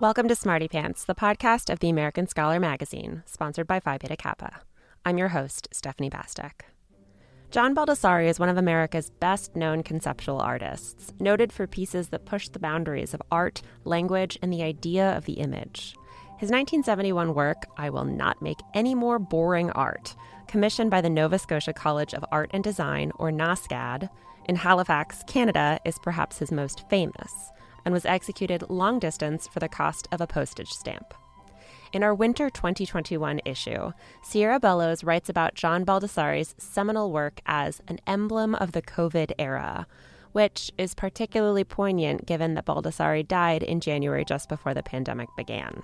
Welcome to Smarty Pants, the podcast of the American Scholar magazine, sponsored by Phi Beta Kappa. I'm your host, Stephanie Bastek. John Baldessari is one of America's best known conceptual artists, noted for pieces that push the boundaries of art, language, and the idea of the image. His 1971 work, I Will Not Make Any More Boring Art, commissioned by the Nova Scotia College of Art and Design, or NSCAD, in Halifax, Canada, is perhaps his most famous, and was executed long distance for the cost of a postage stamp. In our winter 2021 issue, Sierra Bellows writes about John Baldessari's seminal work as an emblem of the COVID era, which is particularly poignant given that Baldessari died in January just before the pandemic began.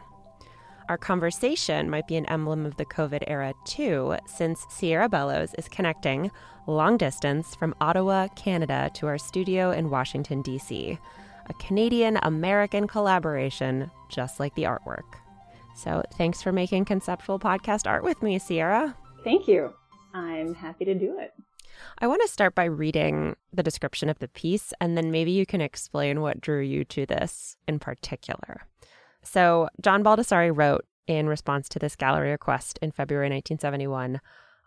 Our conversation might be an emblem of the COVID era too, since Sierra Bellows is connecting long distance from Ottawa, Canada, to our studio in Washington, D.C., a Canadian American collaboration just like the artwork. So thanks for making conceptual podcast art with me, Sierra. Thank you. I'm happy to do it. I want to start by reading the description of the piece, and then maybe you can explain what drew you to this in particular. So, John Baldessari wrote in response to this gallery request in February 1971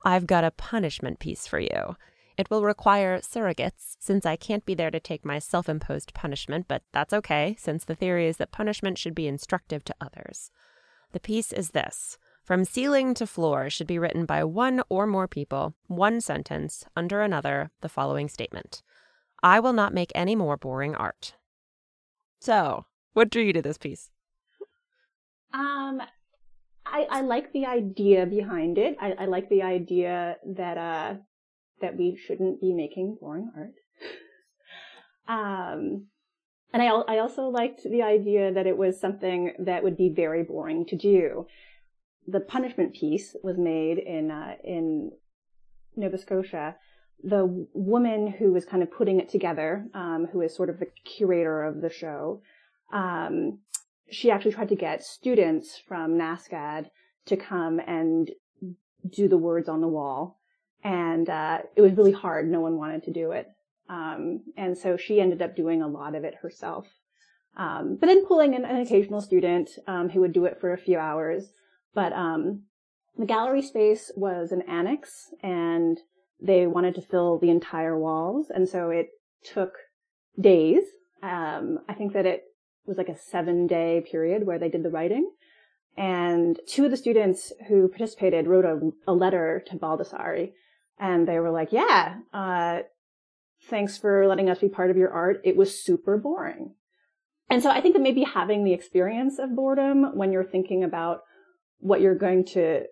I've got a punishment piece for you. It will require surrogates, since I can't be there to take my self imposed punishment, but that's okay, since the theory is that punishment should be instructive to others. The piece is this From ceiling to floor should be written by one or more people, one sentence, under another, the following statement I will not make any more boring art. So, what drew you to this piece? Um, I, I like the idea behind it. I, I like the idea that uh that we shouldn't be making boring art. Um, and I, I also liked the idea that it was something that would be very boring to do. The punishment piece was made in uh, in Nova Scotia. The woman who was kind of putting it together, um, who is sort of the curator of the show, um, she actually tried to get students from NSCAD to come and do the words on the wall. And uh, it was really hard. No one wanted to do it. Um, and so she ended up doing a lot of it herself. Um, but then pulling in an occasional student um, who would do it for a few hours. But um, the gallery space was an annex, and they wanted to fill the entire walls, and so it took days. Um, I think that it was like a seven-day period where they did the writing. And two of the students who participated wrote a, a letter to Baldessari, and they were like, "Yeah, uh, thanks for letting us be part of your art. It was super boring. And so I think that maybe having the experience of boredom when you're thinking about what you're going to,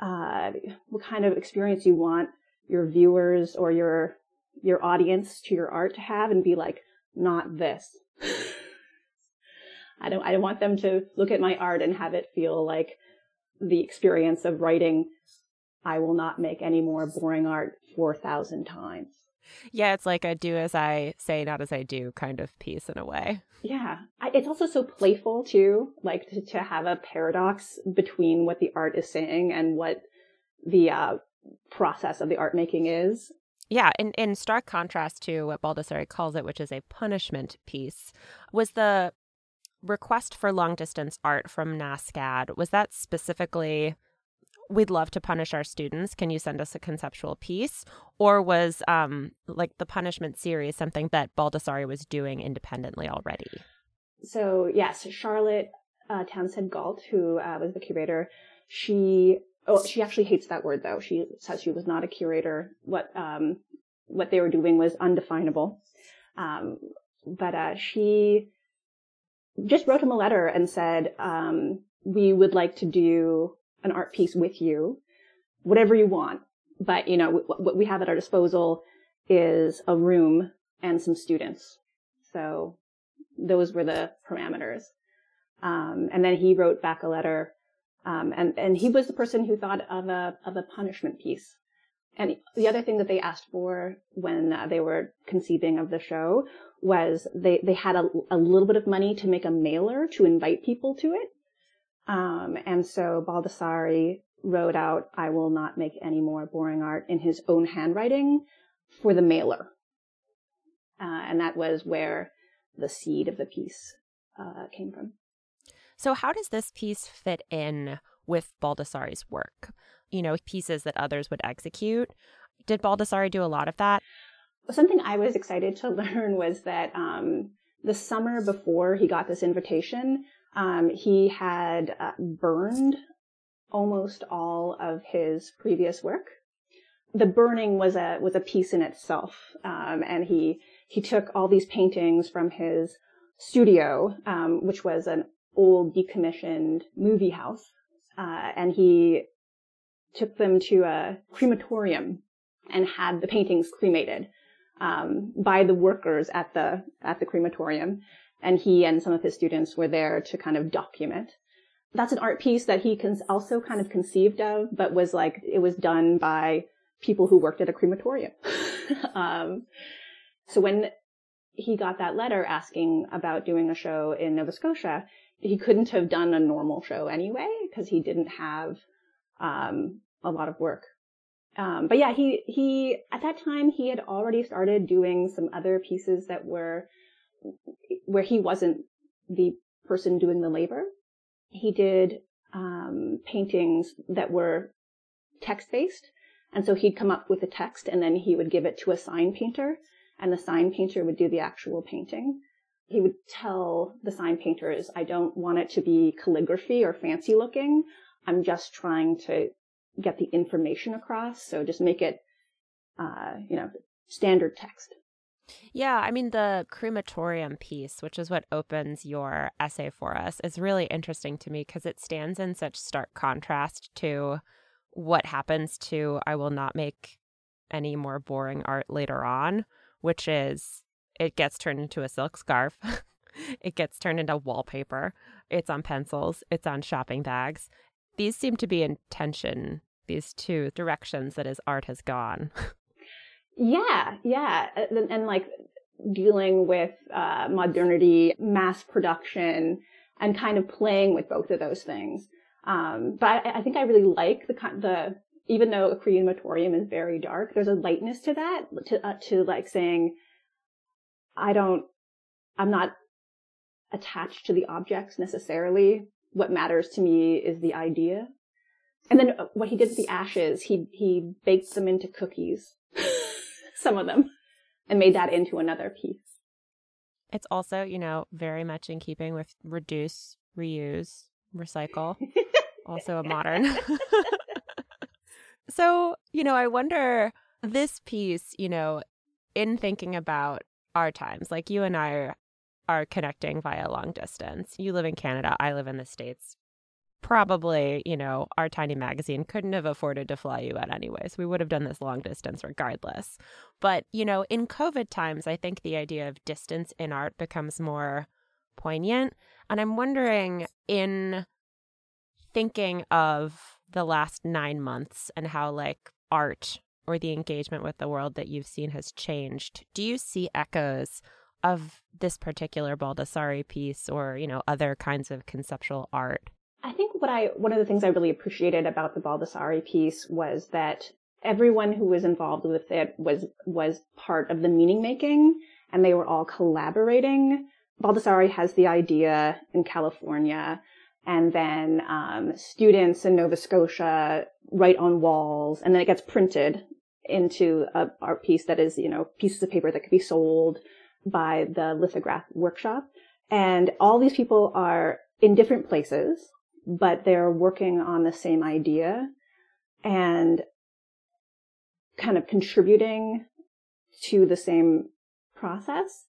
uh, what kind of experience you want your viewers or your, your audience to your art to have and be like, not this. I don't, I don't want them to look at my art and have it feel like the experience of writing, I will not make any more boring art 4,000 times. Yeah, it's like a do as I say, not as I do kind of piece in a way. Yeah. I, it's also so playful too, like to, to, have a paradox between what the art is saying and what the uh, process of the art making is. Yeah, in, in stark contrast to what Baldessari calls it, which is a punishment piece, was the request for long distance art from NSCAD, was that specifically we'd love to punish our students. Can you send us a conceptual piece? Or was um, like the punishment series something that Baldessari was doing independently already? So yes, Charlotte uh, Townsend Gault, who uh, was the curator, she oh she actually hates that word though. She says she was not a curator. What um, what they were doing was undefinable. Um, but uh, she just wrote him a letter and said, um, "We would like to do an art piece with you, whatever you want. But, you know, what we have at our disposal is a room and some students. So those were the parameters. Um, and then he wrote back a letter. Um, and, and he was the person who thought of a, of a punishment piece. And the other thing that they asked for when uh, they were conceiving of the show was they, they had a, a little bit of money to make a mailer to invite people to it. Um, and so Baldessari wrote out, I will not make any more boring art in his own handwriting for the mailer. Uh, and that was where the seed of the piece uh, came from. So, how does this piece fit in with Baldessari's work? You know, pieces that others would execute. Did Baldessari do a lot of that? Something I was excited to learn was that um, the summer before he got this invitation, um, he had uh, burned almost all of his previous work. The burning was a was a piece in itself, um, and he he took all these paintings from his studio, um, which was an old decommissioned movie house, uh, and he took them to a crematorium and had the paintings cremated um, by the workers at the at the crematorium and he and some of his students were there to kind of document. That's an art piece that he can also kind of conceived of, but was like, it was done by people who worked at a crematorium. um, so when he got that letter asking about doing a show in Nova Scotia, he couldn't have done a normal show anyway because he didn't have um, a lot of work. Um, but yeah, he he at that time he had already started doing some other pieces that were where he wasn't the person doing the labor. He did um, paintings that were text based. And so he'd come up with a text and then he would give it to a sign painter and the sign painter would do the actual painting. He would tell the sign painters, I don't want it to be calligraphy or fancy looking. I'm just trying to get the information across. So just make it, uh, you know, standard text. Yeah, I mean, the crematorium piece, which is what opens your essay for us, is really interesting to me because it stands in such stark contrast to what happens to I will not make any more boring art later on, which is it gets turned into a silk scarf. it gets turned into wallpaper. It's on pencils. It's on shopping bags. These seem to be in tension, these two directions that his art has gone. Yeah, yeah. And, and like dealing with uh, modernity, mass production, and kind of playing with both of those things. Um, but I, I, think I really like the the even though a crematorium is very dark, there's a lightness to that to uh, to like saying, I don't, I'm not attached to the objects necessarily. What matters to me is the idea. And then uh, what he did with the ashes, he he baked them into cookies some of them and made that into another piece. It's also, you know, very much in keeping with reduce, reuse, recycle, also a modern. so, you know, I wonder this piece, you know, in thinking about our times, like you and I are, are connecting via long distance. You live in Canada, I live in the States probably, you know, our tiny magazine couldn't have afforded to fly you out anyways. We would have done this long distance regardless. But, you know, in COVID times, I think the idea of distance in art becomes more poignant. And I'm wondering, in thinking of the last nine months and how, like, art or the engagement with the world that you've seen has changed, do you see echoes of this particular Baldessari piece or, you know, other kinds of conceptual art I think what I, one of the things I really appreciated about the Baldessari piece was that everyone who was involved with it was, was part of the meaning making and they were all collaborating Baldessari has the idea in California, and then um, students in Nova Scotia write on walls, and then it gets printed into a art piece that is, you know, pieces of paper that could be sold by the lithograph workshop. And all these people are in different places, but they're working on the same idea and kind of contributing to the same process.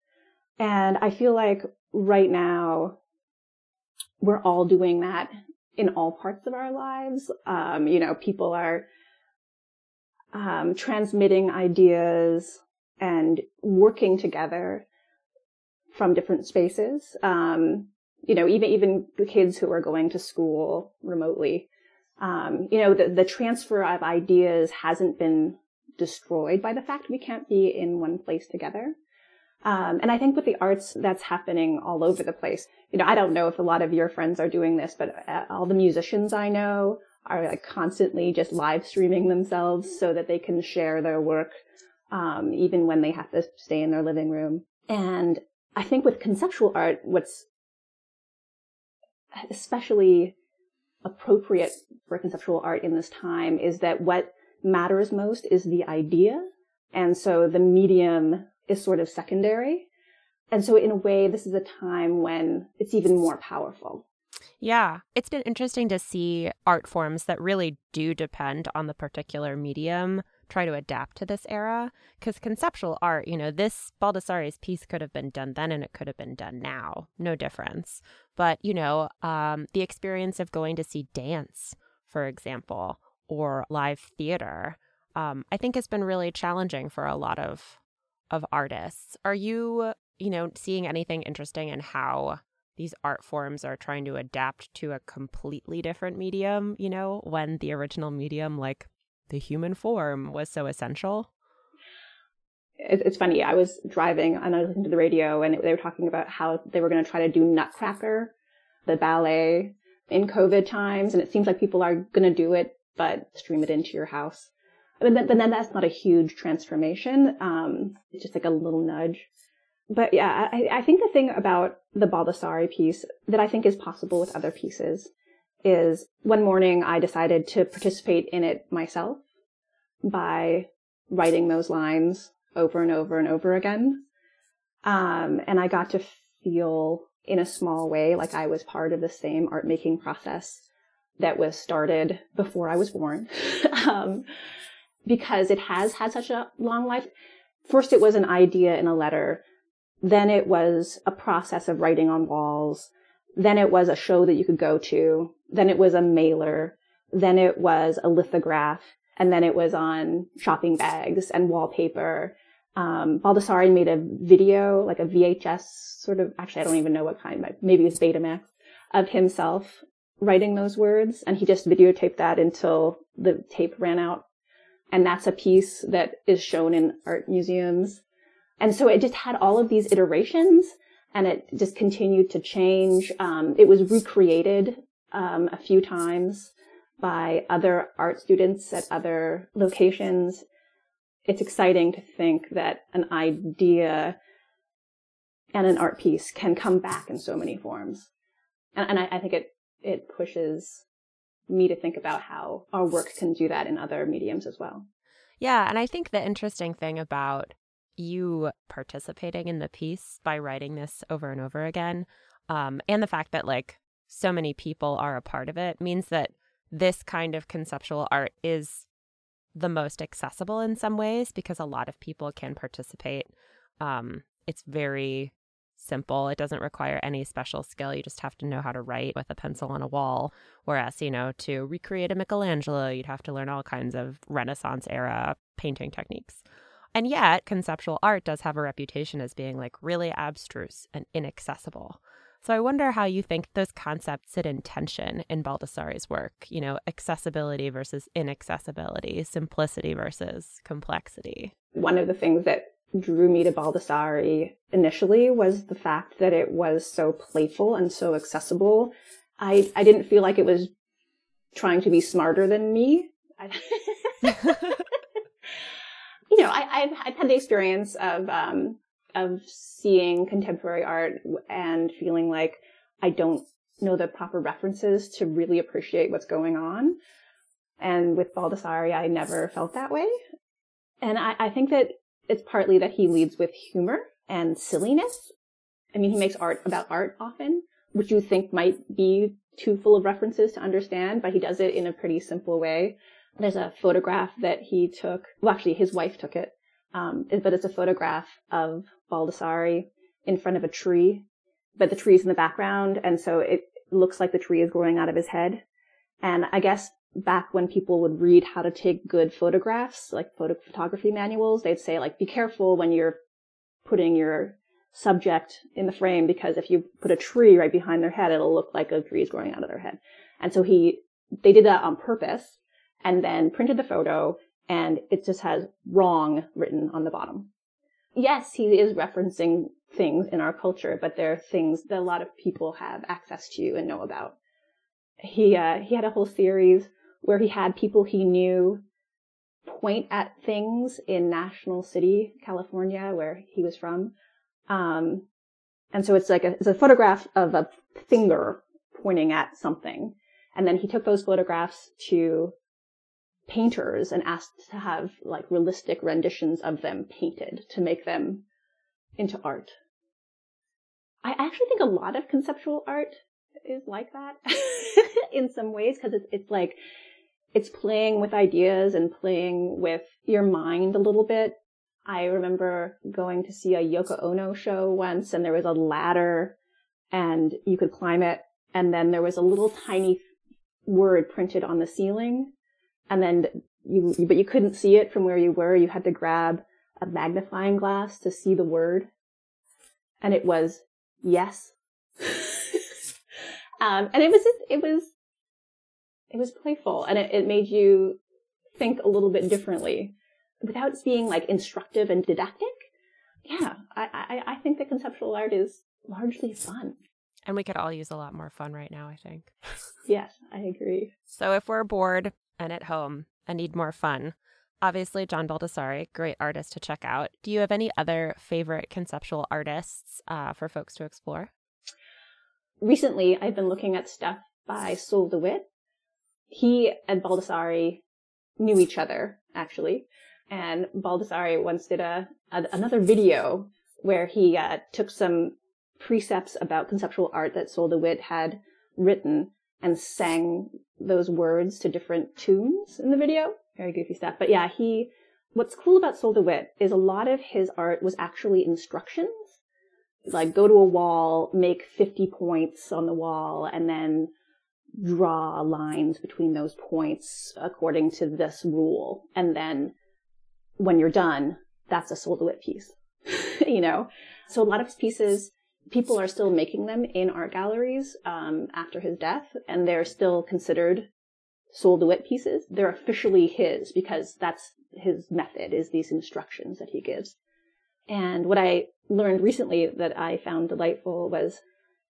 And I feel like right now we're all doing that in all parts of our lives. Um, you know, people are um, transmitting ideas and working together from different spaces. Um, you know, even even the kids who are going to school remotely. Um, you know, the, the transfer of ideas hasn't been destroyed by the fact we can't be in one place together. Um, and I think with the arts, that's happening all over the place. You know, I don't know if a lot of your friends are doing this, but uh, all the musicians I know are like constantly just live streaming themselves so that they can share their work, um, even when they have to stay in their living room. And I think with conceptual art, what's especially appropriate for conceptual art in this time is that what matters most is the idea. And so the medium is sort of secondary. And so in a way, this is a time when it's even more powerful. Yeah, it's been interesting to see art forms that really do depend on the particular medium try to adapt to this era. Because conceptual art, you know, this Baldessari's piece could have been done then and it could have been done now. No difference. But, you know, um, the experience of going to see dance, for example, or live theater, um, I think has been really challenging for a lot of of artists. Are you, you know, seeing anything interesting in how these art forms are trying to adapt to a completely different medium, you know, when the original medium, like the human form, was so essential? It's funny. I was driving and I was listening to the radio and they were talking about how they were going to try to do Nutcracker, the ballet in COVID times. And it seems like people are going to do it, but stream it into your house. But then, but then that's not a huge transformation. Um, it's just like a little nudge but yeah, I, I think the thing about the Baldessari piece that I think is possible with other pieces is one morning I decided to participate in it myself by writing those lines over and over and over again. Um, and I got to feel in a small way like I was part of the same art making process that was started before I was born. um, because it has had such a long life. First, it was an idea in a letter then it was a process of writing on walls. Then it was a show that you could go to. Then it was a mailer. Then it was a lithograph. And then it was on shopping bags and wallpaper. Um, Baldessari made a video, like a VHS sort of, actually, I don't even know what kind, but maybe it's Betamax of himself writing those words. And he just videotaped that until the tape ran out. And that's a piece that is shown in art museums. And so it just had all of these iterations and it just continued to change. Um, it was recreated um, a few times by other art students at other locations. It's exciting to think that an idea and an art piece can come back in so many forms. And, and I, I think it, it pushes me to think about how our work can do that in other mediums as well. Yeah. And I think the interesting thing about you participating in the piece by writing this over and over again, um, and the fact that like so many people are a part of it means that this kind of conceptual art is the most accessible in some ways because a lot of people can participate. Um, it's very simple. It doesn't require any special skill. You just have to know how to write with a pencil on a wall. Whereas, you know, to recreate a Michelangelo, you'd have to learn all kinds of Renaissance era painting techniques. And yet, conceptual art does have a reputation as being like really abstruse and inaccessible. So I wonder how you think those concepts sit in tension in Baldessari's work, you know, accessibility versus inaccessibility, simplicity versus complexity. One of the things that drew me to Baldessari initially was the fact that it was so playful and so accessible. I, I didn't feel like it was trying to be smarter than me. you know, I, have I've had the experience of, um, of seeing contemporary art and feeling like I don't know the proper references to really appreciate what's going on. And with Baldessari, I never felt that way. And I, I think that it's partly that he leads with humor and silliness. I mean, he makes art about art often, which you think might be too full of references to understand, but he does it in a pretty simple way. There's a photograph that he took. Well, actually, his wife took it. Um, but it's a photograph of Baldessari in front of a tree, but the tree is in the background. And so it looks like the tree is growing out of his head. And I guess back when people would read how to take good photographs, like photo photography manuals, they'd say like, be careful when you're putting your subject in the frame because if you put a tree right behind their head, it'll look like a tree is growing out of their head. And so he, they did that on purpose and then printed the photo and it just has wrong written on the bottom. Yes, he is referencing things in our culture, but they're things that a lot of people have access to and know about. He, uh, he had a whole series where he had people he knew point at things in National City, California, where he was from. Um, and so it's like a, it's a photograph of a finger pointing at something. And then he took those photographs to painters and asked to have like realistic renditions of them painted to make them into art. I actually think a lot of conceptual art is like that in some ways because it's it's like it's playing with ideas and playing with your mind a little bit. I remember going to see a Yoko Ono show once and there was a ladder and you could climb it and then there was a little tiny word printed on the ceiling and then you, but you couldn't see it from where you were. You had to grab a magnifying glass to see the word. And it was yes. um, and it was, it was, it was playful and it, it made you think a little bit differently without being like instructive and didactic. Yeah, I, I, I think that conceptual art is largely fun. And we could all use a lot more fun right now, I think. yes, I agree. So if we're bored and at home and need more fun, obviously John Baldessari, great artist to check out. Do you have any other favorite conceptual artists uh, for folks to explore? Recently, I've been looking at stuff by Sol LeWitt. He and Baldessari knew each other, actually. And Baldessari once did a, a another video where he uh, took some precepts about conceptual art that Sol LeWitt had written and sang those words to different tunes in the video. Very goofy stuff. But yeah, he, what's cool about Sol LeWitt is a lot of his art was actually instructions. Like go to a wall, make 50 points on the wall, and then draw lines between those points according to this rule. And then when you're done, that's a Sol LeWitt piece. you know? So a lot of his pieces people are still making them in art galleries um, after his death, and they're still considered Sol LeWitt pieces. They're officially his because that's his method is these instructions that he gives. And what I learned recently that I found delightful was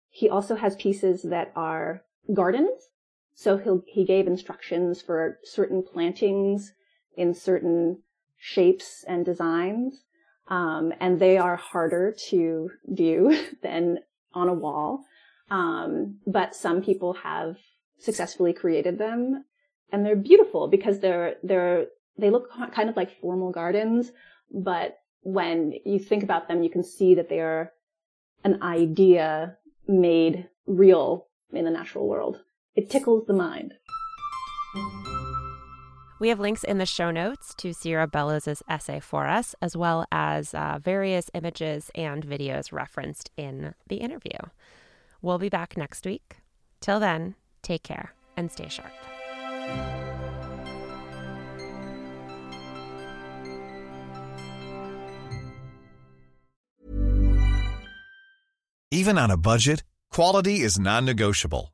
he also has pieces that are gardens. So he he gave instructions for certain plantings in certain shapes and designs. Um, and they are harder to view than on a wall. Um, but some people have successfully created them and they're beautiful because they're, they're, they look kind of like formal gardens, but when you think about them, you can see that they are an idea made real in the natural world. It tickles the mind. We have links in the show notes to Sierra Bellows' essay for us, as well as uh, various images and videos referenced in the interview. We'll be back next week. Till then, take care and stay sharp. Even on a budget, quality is non negotiable.